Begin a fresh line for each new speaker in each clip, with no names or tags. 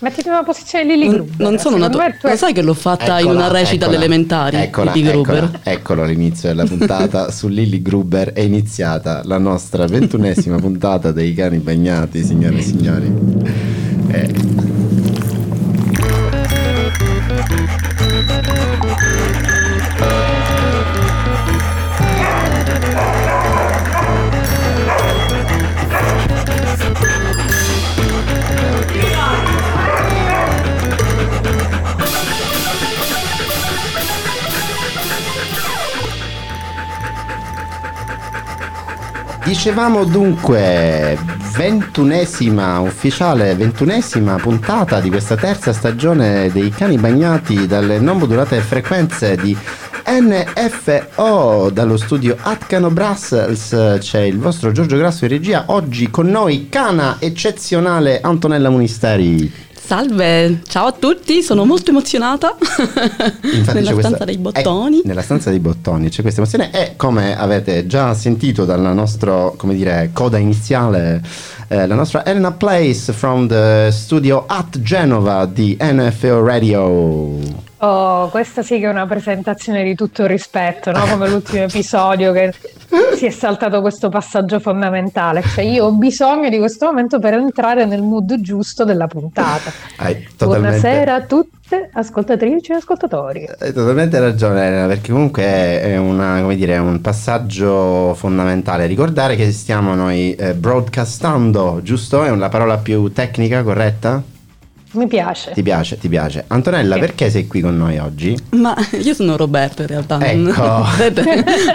Mettiti in una posizione Lily
Non,
Gruber.
non sono
Secondo
nato, lo sai che l'ho fatta in
Eccola,
una recita
eccola, eccola,
di Gruber.
eccola, eccolo l'inizio della puntata su Lily Gruber è iniziata la nostra ventunesima puntata dei cani bagnati signore e signori Eh, Dicevamo dunque ventunesima ufficiale, ventunesima puntata di questa terza stagione dei cani bagnati dalle non modulate frequenze di NFO dallo studio Atcano Brussels c'è il vostro Giorgio Grasso in regia. Oggi con noi cana eccezionale Antonella Munisteri
Salve, ciao a tutti, sono molto emozionata
Infatti
nella
c'è questa-
stanza dei bottoni.
nella stanza dei bottoni c'è questa emozione e come avete già sentito dalla nostra come dire, coda iniziale, eh, la nostra Elena Place from the studio at Genova di NFO Radio.
Oh, questa sì che è una presentazione di tutto rispetto, no? Come l'ultimo episodio che si è saltato questo passaggio fondamentale. Cioè, io ho bisogno di questo momento per entrare nel mood giusto della puntata.
Hai totalmente,
Buonasera a tutte, ascoltatrici e ascoltatori.
hai totalmente ragione Elena perché comunque è una, come dire, un passaggio fondamentale. Ricordare che stiamo noi eh, broadcastando, giusto? È la parola più tecnica, corretta?
Mi piace.
Ti piace, ti piace. Antonella,
Sì.
perché sei qui con noi oggi?
Ma io sono Roberto in realtà.
Ecco.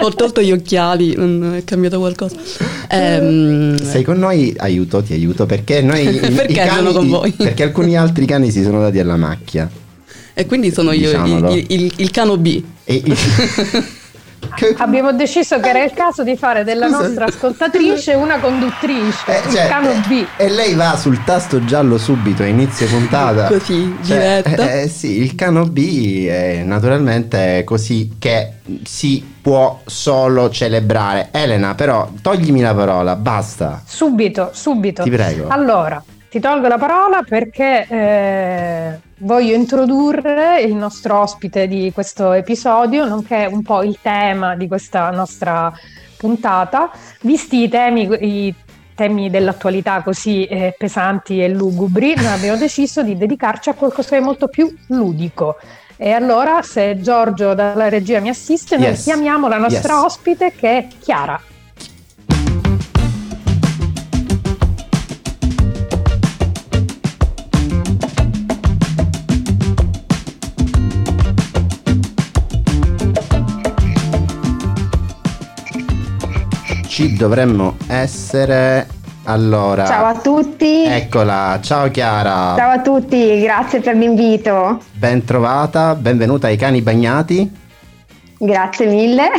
Ho tolto gli occhiali, non è cambiato qualcosa. Ehm,
Sei con noi, aiuto, ti aiuto perché noi i- i
Perché
cani-
sono con voi?
Perché alcuni altri cani si sono dati alla macchia.
e quindi sono io il, il- il cano B.
E Che-
Abbiamo deciso che era il caso di fare della
Scusa.
nostra ascoltatrice una conduttrice,
eh,
il
cioè,
cano
eh,
B.
E lei va sul tasto giallo subito a inizio puntata.
Così,
Cioè,
diretta.
eh, sì, il cano B è naturalmente così che si può solo celebrare. Elena, però, toglimi la parola, basta.
Subito, subito.
Ti prego.
Allora, ti tolgo la parola perché eh, voglio introdurre il nostro ospite di questo episodio, nonché un po' il tema di questa nostra puntata, visti i temi, i temi dell'attualità così eh, pesanti e lugubri, noi abbiamo deciso di dedicarci a qualcosa di molto più ludico. E allora, se Giorgio dalla regia mi assiste, noi
Yes.
chiamiamo la nostra
Yes.
ospite che è Chiara.
Ci dovremmo essere. Allora.
Ciao a tutti.
Eccola, ciao Chiara.
Ciao a tutti, grazie per l'invito.
Ben trovata, benvenuta ai cani bagnati.
Grazie mille.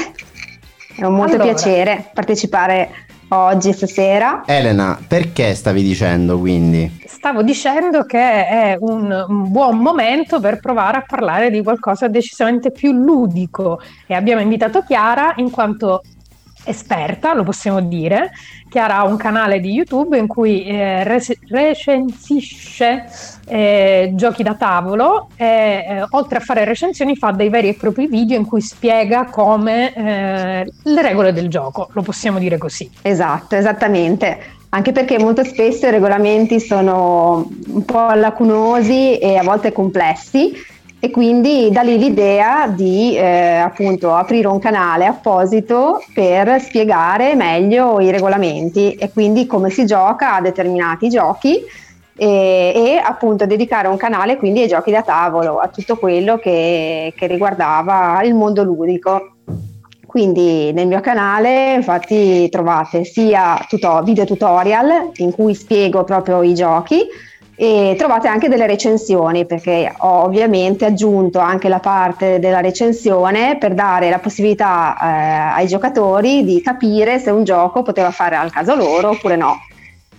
È un molto
Allora.
piacere partecipare oggi stasera.
Elena, perché stavi dicendo quindi?
Stavo dicendo che è un, un buon momento per provare a parlare di qualcosa decisamente più ludico e abbiamo invitato Chiara in quanto esperta, lo possiamo dire. Chiara ha un canale di YouTube in cui eh, rec- recensisce eh, giochi da tavolo e eh, oltre a fare recensioni fa dei veri e propri video in cui spiega come eh, le regole del gioco, lo possiamo dire così.
Esatto, esattamente. Anche perché molto spesso i regolamenti sono un po' lacunosi e a volte complessi e quindi da lì l'idea di eh, appunto aprire un canale apposito per spiegare meglio i regolamenti e quindi come si gioca a determinati giochi e, e appunto dedicare un canale quindi ai giochi da tavolo, a tutto quello che, che riguardava il mondo ludico. Quindi nel mio canale infatti trovate sia tuto- video tutorial in cui spiego proprio i giochi e trovate anche delle recensioni perché ho ovviamente aggiunto anche la parte della recensione per dare la possibilità eh, ai giocatori di capire se un gioco poteva fare al caso loro oppure no.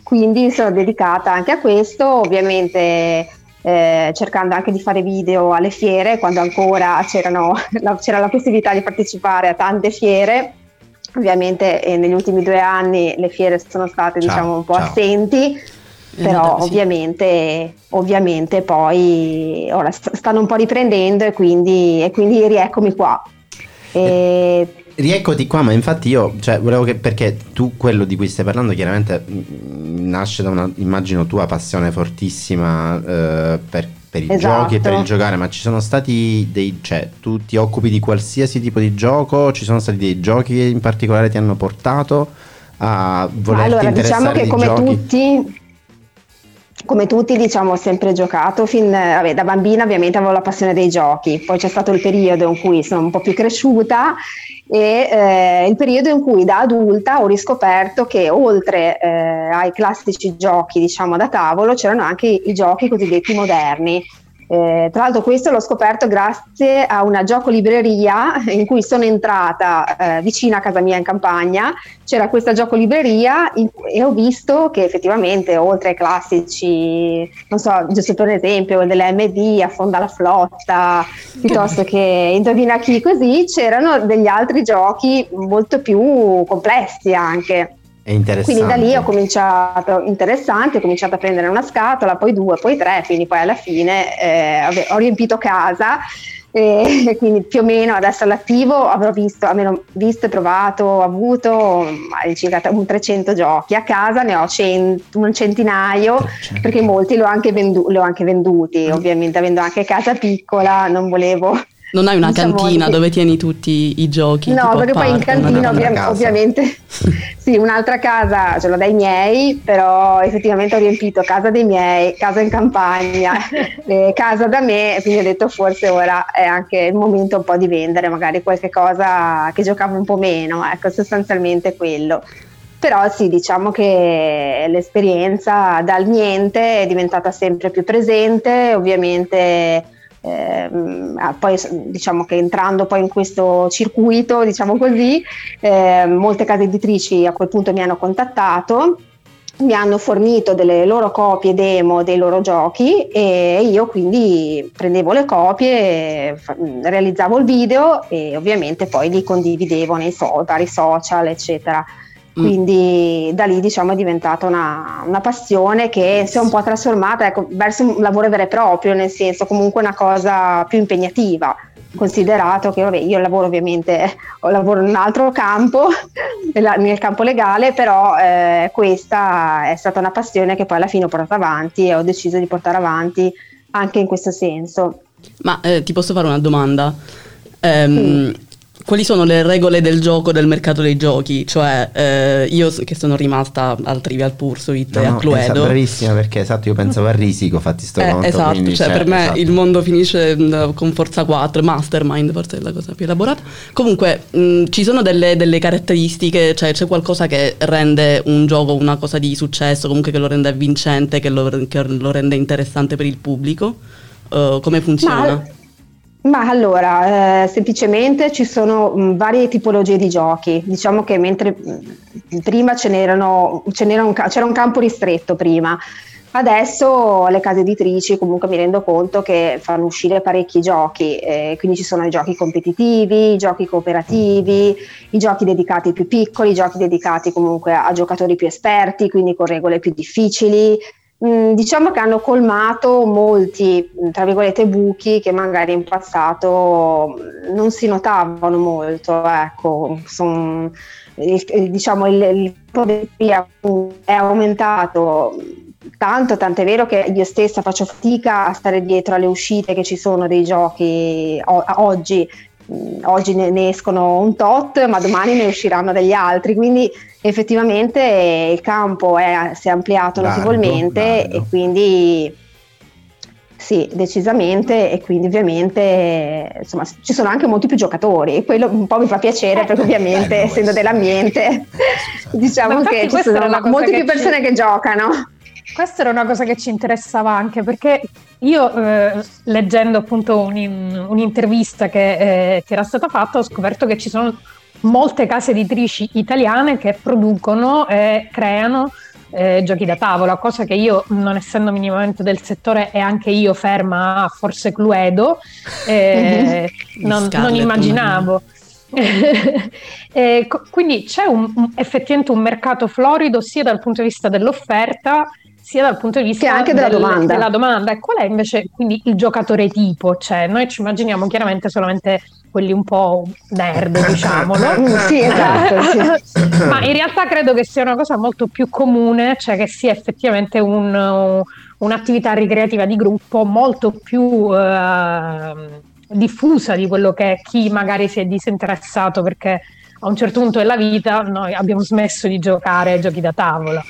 Quindi sono dedicata anche a questo, ovviamente eh, cercando anche di fare video alle fiere quando ancora c'erano, la, c'era la possibilità di partecipare a tante fiere. Ovviamente eh, negli ultimi due anni le fiere sono state
Ciao,
diciamo un po'
ciao.
assenti però ovviamente, ovviamente poi ora stanno un po' riprendendo e quindi, e quindi rieccomi qua.
E... Rieccoti qua, ma infatti io, cioè, volevo che, perché tu quello di cui stai parlando chiaramente mm, nasce da una, immagino, tua passione fortissima eh, per, per, i esatto. giochi e per il giocare, ma ci sono stati dei, cioè, tu ti occupi di qualsiasi tipo di gioco, ci sono stati dei giochi che in particolare ti hanno portato a voler
Allora, diciamo che come giochi? tutti come tutti diciamo ho sempre giocato fin vabbè, da bambina ovviamente avevo la passione dei giochi. Poi c'è stato il periodo in cui sono un po' più cresciuta e eh, il periodo in cui da adulta ho riscoperto che oltre eh, ai classici giochi diciamo da tavolo c'erano anche i giochi cosiddetti moderni eh, tra l'altro questo l'ho scoperto grazie a una giocolibreria in cui sono entrata eh, vicino a casa mia in campagna, c'era questa giocolibreria in, e ho visto che effettivamente oltre ai classici, non so, giusto per esempio delle MD, Affonda la flotta, piuttosto che Indovina chi così, c'erano degli altri giochi molto più complessi anche. Quindi da lì ho cominciato, interessante, ho cominciato a prendere una scatola, poi due, poi tre, quindi poi alla fine eh, ho riempito casa e quindi più o meno adesso all'attivo avrò visto, almeno visto e provato, avuto circa un 300 giochi, a casa ne ho cent- un centinaio 300. perché molti l'ho anche, vendu- anche venduti, mm. ovviamente avendo anche casa piccola non volevo
non hai una diciamo cantina che... dove tieni tutti i giochi?
No, perché poi in cantina ovvia- ovviamente sì, un'altra casa ce l'ho dai miei, però effettivamente ho riempito casa dei miei, casa in campagna, eh, casa da me, quindi ho detto forse ora è anche il momento un po' di vendere magari qualche cosa che giocavo un po' meno, ecco, sostanzialmente quello però sì, diciamo che l'esperienza dal niente è diventata sempre più presente, ovviamente eh, poi diciamo che entrando poi in questo circuito, diciamo così, eh, molte case editrici a quel punto mi hanno contattato mi hanno fornito delle loro copie demo dei loro giochi e io quindi prendevo le copie, realizzavo il video e ovviamente poi li condividevo nei so- vari social, eccetera. Mm. Quindi mm. da lì diciamo è diventata una, una, passione che si è un po' trasformata ecco, verso un lavoro vero e proprio, nel senso comunque una cosa più impegnativa, considerato che vabbè, io lavoro ovviamente, lavoro in un altro campo, nel campo legale, però eh, questa è stata una passione che poi alla fine ho portato avanti e ho deciso di portare avanti anche in questo senso.
Ma eh, ti posso fare una domanda? Um, sì quali sono le regole del gioco del mercato dei giochi? Cioè, eh, io che sono rimasta al Trivial Pursuit no, e a Cluedo.
Esatto, bravissima perché esatto, io pensavo a Risico, fatti sto
eh,
conto.
Esatto, cioè, cioè, per me esatto. il mondo finisce mm, con Forza 4, Mastermind forse è la cosa più elaborata. Comunque, mh, mm, ci sono delle, delle, caratteristiche, cioè c'è qualcosa che rende un gioco una cosa di successo, comunque che lo rende avvincente, che lo, che lo rende interessante per il pubblico? Uh, come funziona?
Ma ma allora, eh, semplicemente ci sono mh, varie tipologie di giochi. Diciamo che mentre mh, prima ce ce un, c'era un campo ristretto prima, Adesso le case editrici comunque mi rendo conto che fanno uscire parecchi giochi, eh, quindi ci sono i giochi competitivi, i giochi cooperativi, i giochi dedicati ai più piccoli, i giochi dedicati comunque a giocatori più esperti, quindi con regole più difficili, Mm, diciamo che hanno colmato molti, mm, tra virgolette, buchi che magari in passato mm, non si notavano molto. Ecco, son, il, diciamo, il, il è aumentato tanto, tanto è vero che io stessa faccio fatica a stare dietro alle uscite che ci sono dei giochi o, oggi oggi ne, ne, escono un tot, ma domani ne usciranno degli altri, quindi effettivamente il campo è, si è ampliato largo, notevolmente largo. e quindi sì, decisamente. E quindi ovviamente insomma ci sono anche molti più giocatori. E quello un po' mi fa piacere perché ovviamente eh, essendo dell'ambiente diciamo che ci sono molte più persone ci... che giocano.
Questa era una cosa che ci interessava anche perché io eh, leggendo appunto un, un'intervista che, eh, che, era stata fatta ho scoperto che ci sono molte case editrici italiane che producono e creano eh, giochi da tavola, cosa che io non essendo minimamente del settore e anche io ferma a forse Cluedo eh, non, non, immaginavo. quindi c'è un, un, effettivamente un mercato florido sia dal punto di vista dell'offerta sia dal punto di vista
che anche della,
del,
domanda.
della domanda. E qual è invece quindi il giocatore tipo? Cioè, noi ci immaginiamo chiaramente solamente quelli un po' nerd, diciamolo.
Mm, sì, esatto. sì.
Ma in realtà credo che sia una cosa molto più comune, cioè che sia effettivamente un, un'attività ricreativa di gruppo molto più eh, diffusa di quello che chi magari si è disinteressato perché a un certo punto della vita noi abbiamo smesso di giocare ai giochi da tavola.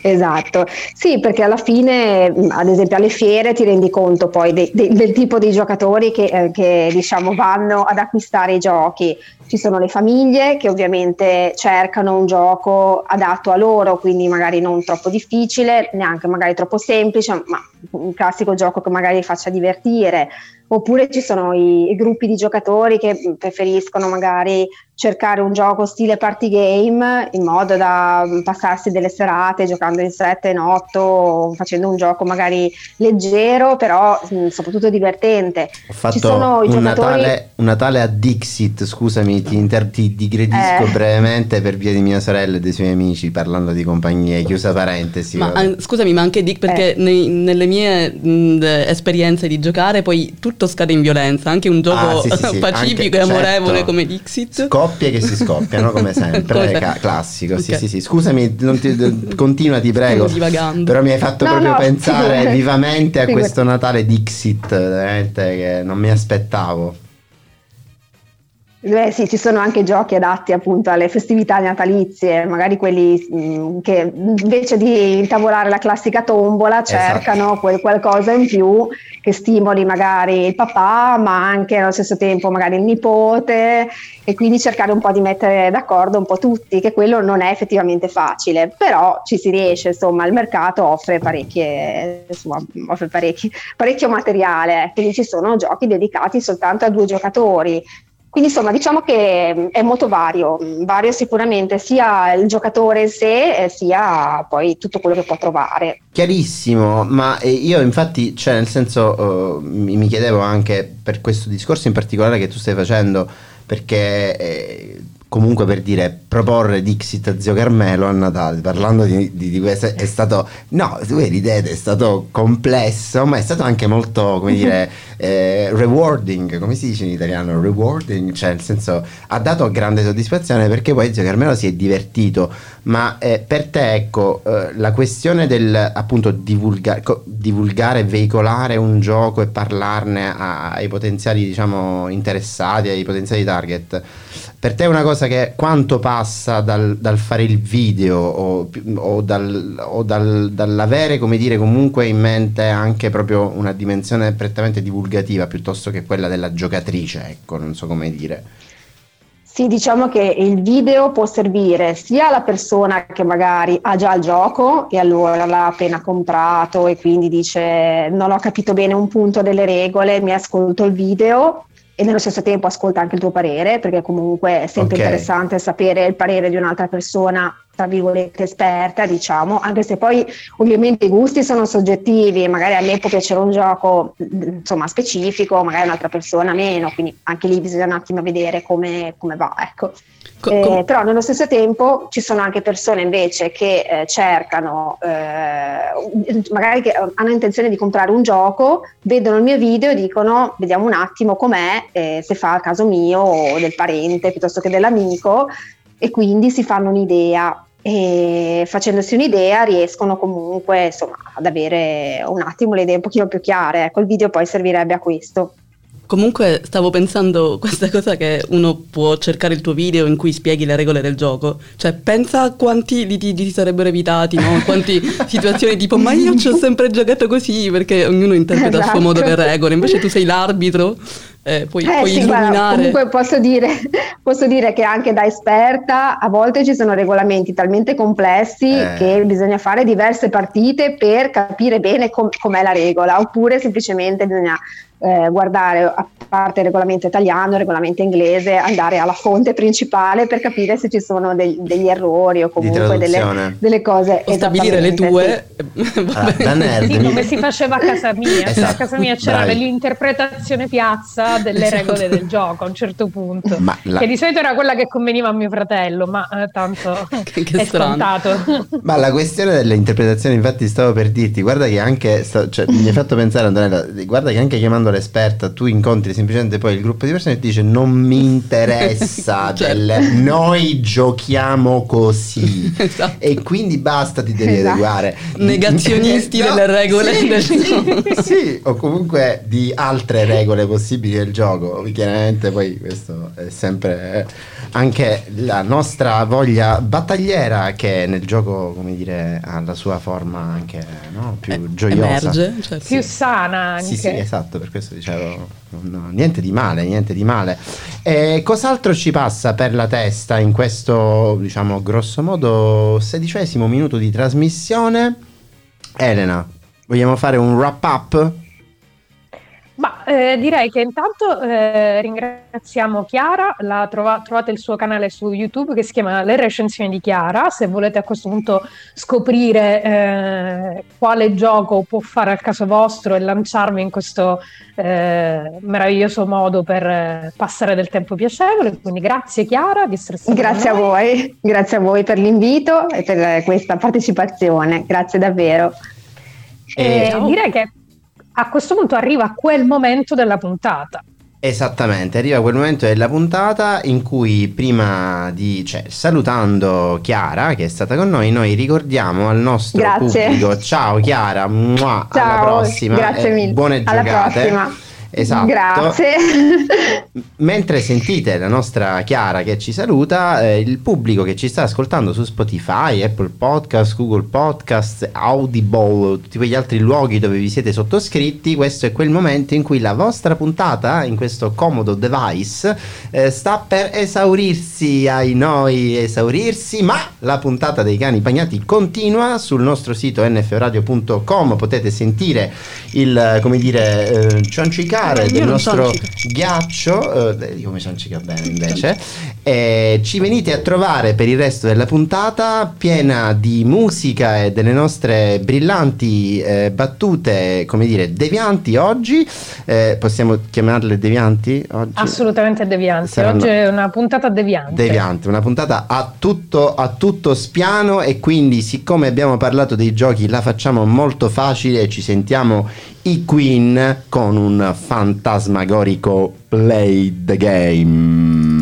Esatto, sì, perché alla fine, ad esempio, alle fiere ti rendi conto poi de- de- del tipo di giocatori che, eh, che, diciamo vanno ad acquistare i giochi. Ci sono le famiglie che ovviamente cercano un gioco adatto a loro, quindi magari non troppo difficile, neanche magari troppo semplice, ma un classico gioco che magari faccia divertire. Oppure ci sono i, i gruppi di giocatori che preferiscono magari cercare un gioco stile party game in modo da passarsi delle serate giocando in 7, in 8, facendo un gioco magari leggero, però mh, soprattutto divertente.
Ho fatto un, giocatori... Natale, un, Natale, a Dixit, scusami, ti, inter- ti digredisco eh. brevemente per via di mia sorella e dei suoi amici parlando di compagnie, chiusa parentesi.
Ma, an- scusami, ma anche Dick perché eh. nei, nelle mie mh, esperienze di giocare poi tutto scade in violenza, anche un gioco ah, sì, sì, sì. pacifico anche, e amorevole certo. come Dixit.
Coppie che si scoppiano come sempre, ca- classico, okay. sì sì sì. Scusami, ti, continua ti prego. Però mi hai fatto no, proprio no, pensare sì, vivamente a sì, questo Natale Dixit, veramente che non mi aspettavo.
Beh, sì, ci sono anche giochi adatti appunto alle festività natalizie, magari quelli mm, che invece di intavolare la classica tombola esatto. cercano esatto. quel qualcosa in più che stimoli magari il papà, ma anche allo stesso tempo magari il nipote e quindi cercare un po' di mettere d'accordo un po' tutti, che quello non è effettivamente facile, però ci si riesce, insomma, il mercato offre parecchie, insomma, offre parecchi, parecchio materiale, quindi ci sono giochi dedicati soltanto a due giocatori quindi insomma diciamo che mm, è molto vario, mm, vario sicuramente sia il giocatore in sé eh, sia poi tutto quello che può trovare.
Chiarissimo, ma eh, io infatti, cioè nel senso, uh, mi chiedevo anche per questo discorso in particolare che tu stai facendo, perché... Eh, comunque per dire proporre Dixit a zio Carmelo a Natale parlando di, di, di questo è stato no voi ridete è stato complesso ma è stato anche molto come dire eh, rewarding come si dice in italiano? Rewarding? Cioè nel senso ha dato grande soddisfazione perché poi zio Carmelo si è divertito ma eh, per te ecco eh, la questione del appunto divulga- divulgare veicolare un gioco e parlarne a, ai potenziali diciamo interessati ai potenziali target per te è una cosa che quanto passa dal, dal fare il video o, o, dal, o dal, dall'avere, come dire, comunque in mente anche proprio una dimensione prettamente divulgativa piuttosto che quella della giocatrice, ecco, non so come dire.
Sì, diciamo che il video può servire sia alla persona che magari ha già il gioco e allora l'ha appena comprato e quindi dice non ho capito bene un punto delle regole, mi ascolto il video e nello stesso tempo ascolta anche il tuo parere, perché comunque è sempre okay. interessante sapere il parere di un'altra persona, tra virgolette, esperta, diciamo, anche se poi ovviamente i gusti sono soggettivi, magari a me può piacere un gioco insomma specifico, magari un'altra persona meno, quindi anche lì bisogna un attimo vedere come, come va, ecco. Eh, però nello stesso tempo ci sono anche persone invece che eh, cercano, eh, magari che hanno intenzione di comprare un gioco, vedono il mio video e dicono vediamo un attimo com'è, eh, se fa a caso mio o del parente piuttosto che dell'amico e quindi si fanno un'idea e facendosi un'idea riescono comunque insomma, ad avere un attimo le idee un pochino più chiare. Ecco, il video poi servirebbe a questo.
Comunque stavo pensando questa cosa che uno può cercare il tuo video in cui spieghi le regole del gioco. Cioè, pensa a quanti litigi si sarebbero evitati, no? Quanti situazioni tipo ma io ci ho sempre giocato così perché ognuno interpreta esatto. a suo modo le regole, invece tu sei l'arbitro eh, puoi, eh, puoi sì, illuminare. Guarda,
comunque posso dire, posso dire, che anche da esperta a volte ci sono regolamenti talmente complessi eh. che bisogna fare diverse partite per capire bene com- com'è la regola, oppure semplicemente bisogna eh, guardare a parte il regolamento italiano, il regolamento inglese, andare alla fonte principale per capire se ci sono degli, degli errori o comunque delle, delle, cose.
O stabilire le tue.
Sì. Ah, nerd, sì, come si faceva a casa mia. Esatto. A casa mia c'era Bravi. l'interpretazione piazza delle esatto. regole del gioco a un certo punto. La... Che di solito era quella che conveniva a mio fratello, ma eh, tanto che, che è strano. scontato.
Ma la questione dell'interpretazione, infatti, stavo per dirti, guarda che anche, cioè, mi hai fatto pensare, Antonella, guarda che anche chiamando l'esperta tu incontri semplicemente poi il gruppo di persone e dice non mi interessa, certo. del, noi giochiamo così esatto. e quindi basta ti devi esatto. adeguare.
Negazionisti no, delle regole
sì, del sì, gioco. Sì, o comunque di altre regole possibili del gioco. Chiaramente poi questo è sempre anche la nostra voglia battagliera che nel gioco, come dire, ha la sua forma anche no? più eh, gioiosa.
Emerge, certo. più sana anche.
Sì, sì, esatto, per questo dicevo no, niente di male, niente di male. E cos'altro ci passa per la testa in questo, diciamo, grosso modo sedicesimo minuto di trasmissione? Elena, vogliamo fare un wrap up?
Eh, direi che intanto eh, ringraziamo Chiara, trova- trovate il suo canale su YouTube che si chiama Le recensioni di Chiara, se volete a questo punto scoprire eh, quale gioco può fare al caso vostro e lanciarvi in questo eh, meraviglioso modo per eh, passare del tempo piacevole. Quindi grazie Chiara di essere stata
Grazie a voi, grazie a voi per l'invito e per questa partecipazione, grazie davvero.
E direi che a questo punto arriva quel momento della puntata.
Esattamente, arriva quel momento della puntata in cui prima di, cioè, salutando Chiara che è stata con noi, noi ricordiamo al nostro Grazie. pubblico, ciao Chiara, muah, ciao, alla prossima,
grazie mille,
buone
alla
giocate.
Prossima.
Esatto.
Grazie.
Mentre sentite la nostra Chiara che ci saluta, eh, il pubblico che ci sta ascoltando su Spotify, Apple Podcast, Google Podcast, Audible, tutti quegli altri luoghi dove vi siete sottoscritti, questo è quel momento in cui la vostra puntata in questo comodo device eh, sta per esaurirsi, ai noi esaurirsi, ma la puntata dei cani bagnati continua sul nostro sito nfradio.com, potete sentire il, come dire, eh, ciancica ciancicare del nostro ghiaccio, eh, io mi ciancica bene invece, e ci venite a trovare per il resto della puntata piena di musica e delle nostre brillanti eh, battute, come dire, devianti oggi, eh, possiamo chiamarle devianti oggi?
Assolutamente devianti, Saranno... oggi è una puntata deviante.
Deviante, una puntata a tutto, a tutto spiano e quindi siccome abbiamo parlato dei giochi la facciamo molto facile e ci sentiamo i Queen con un fantasmagorico Play the Game.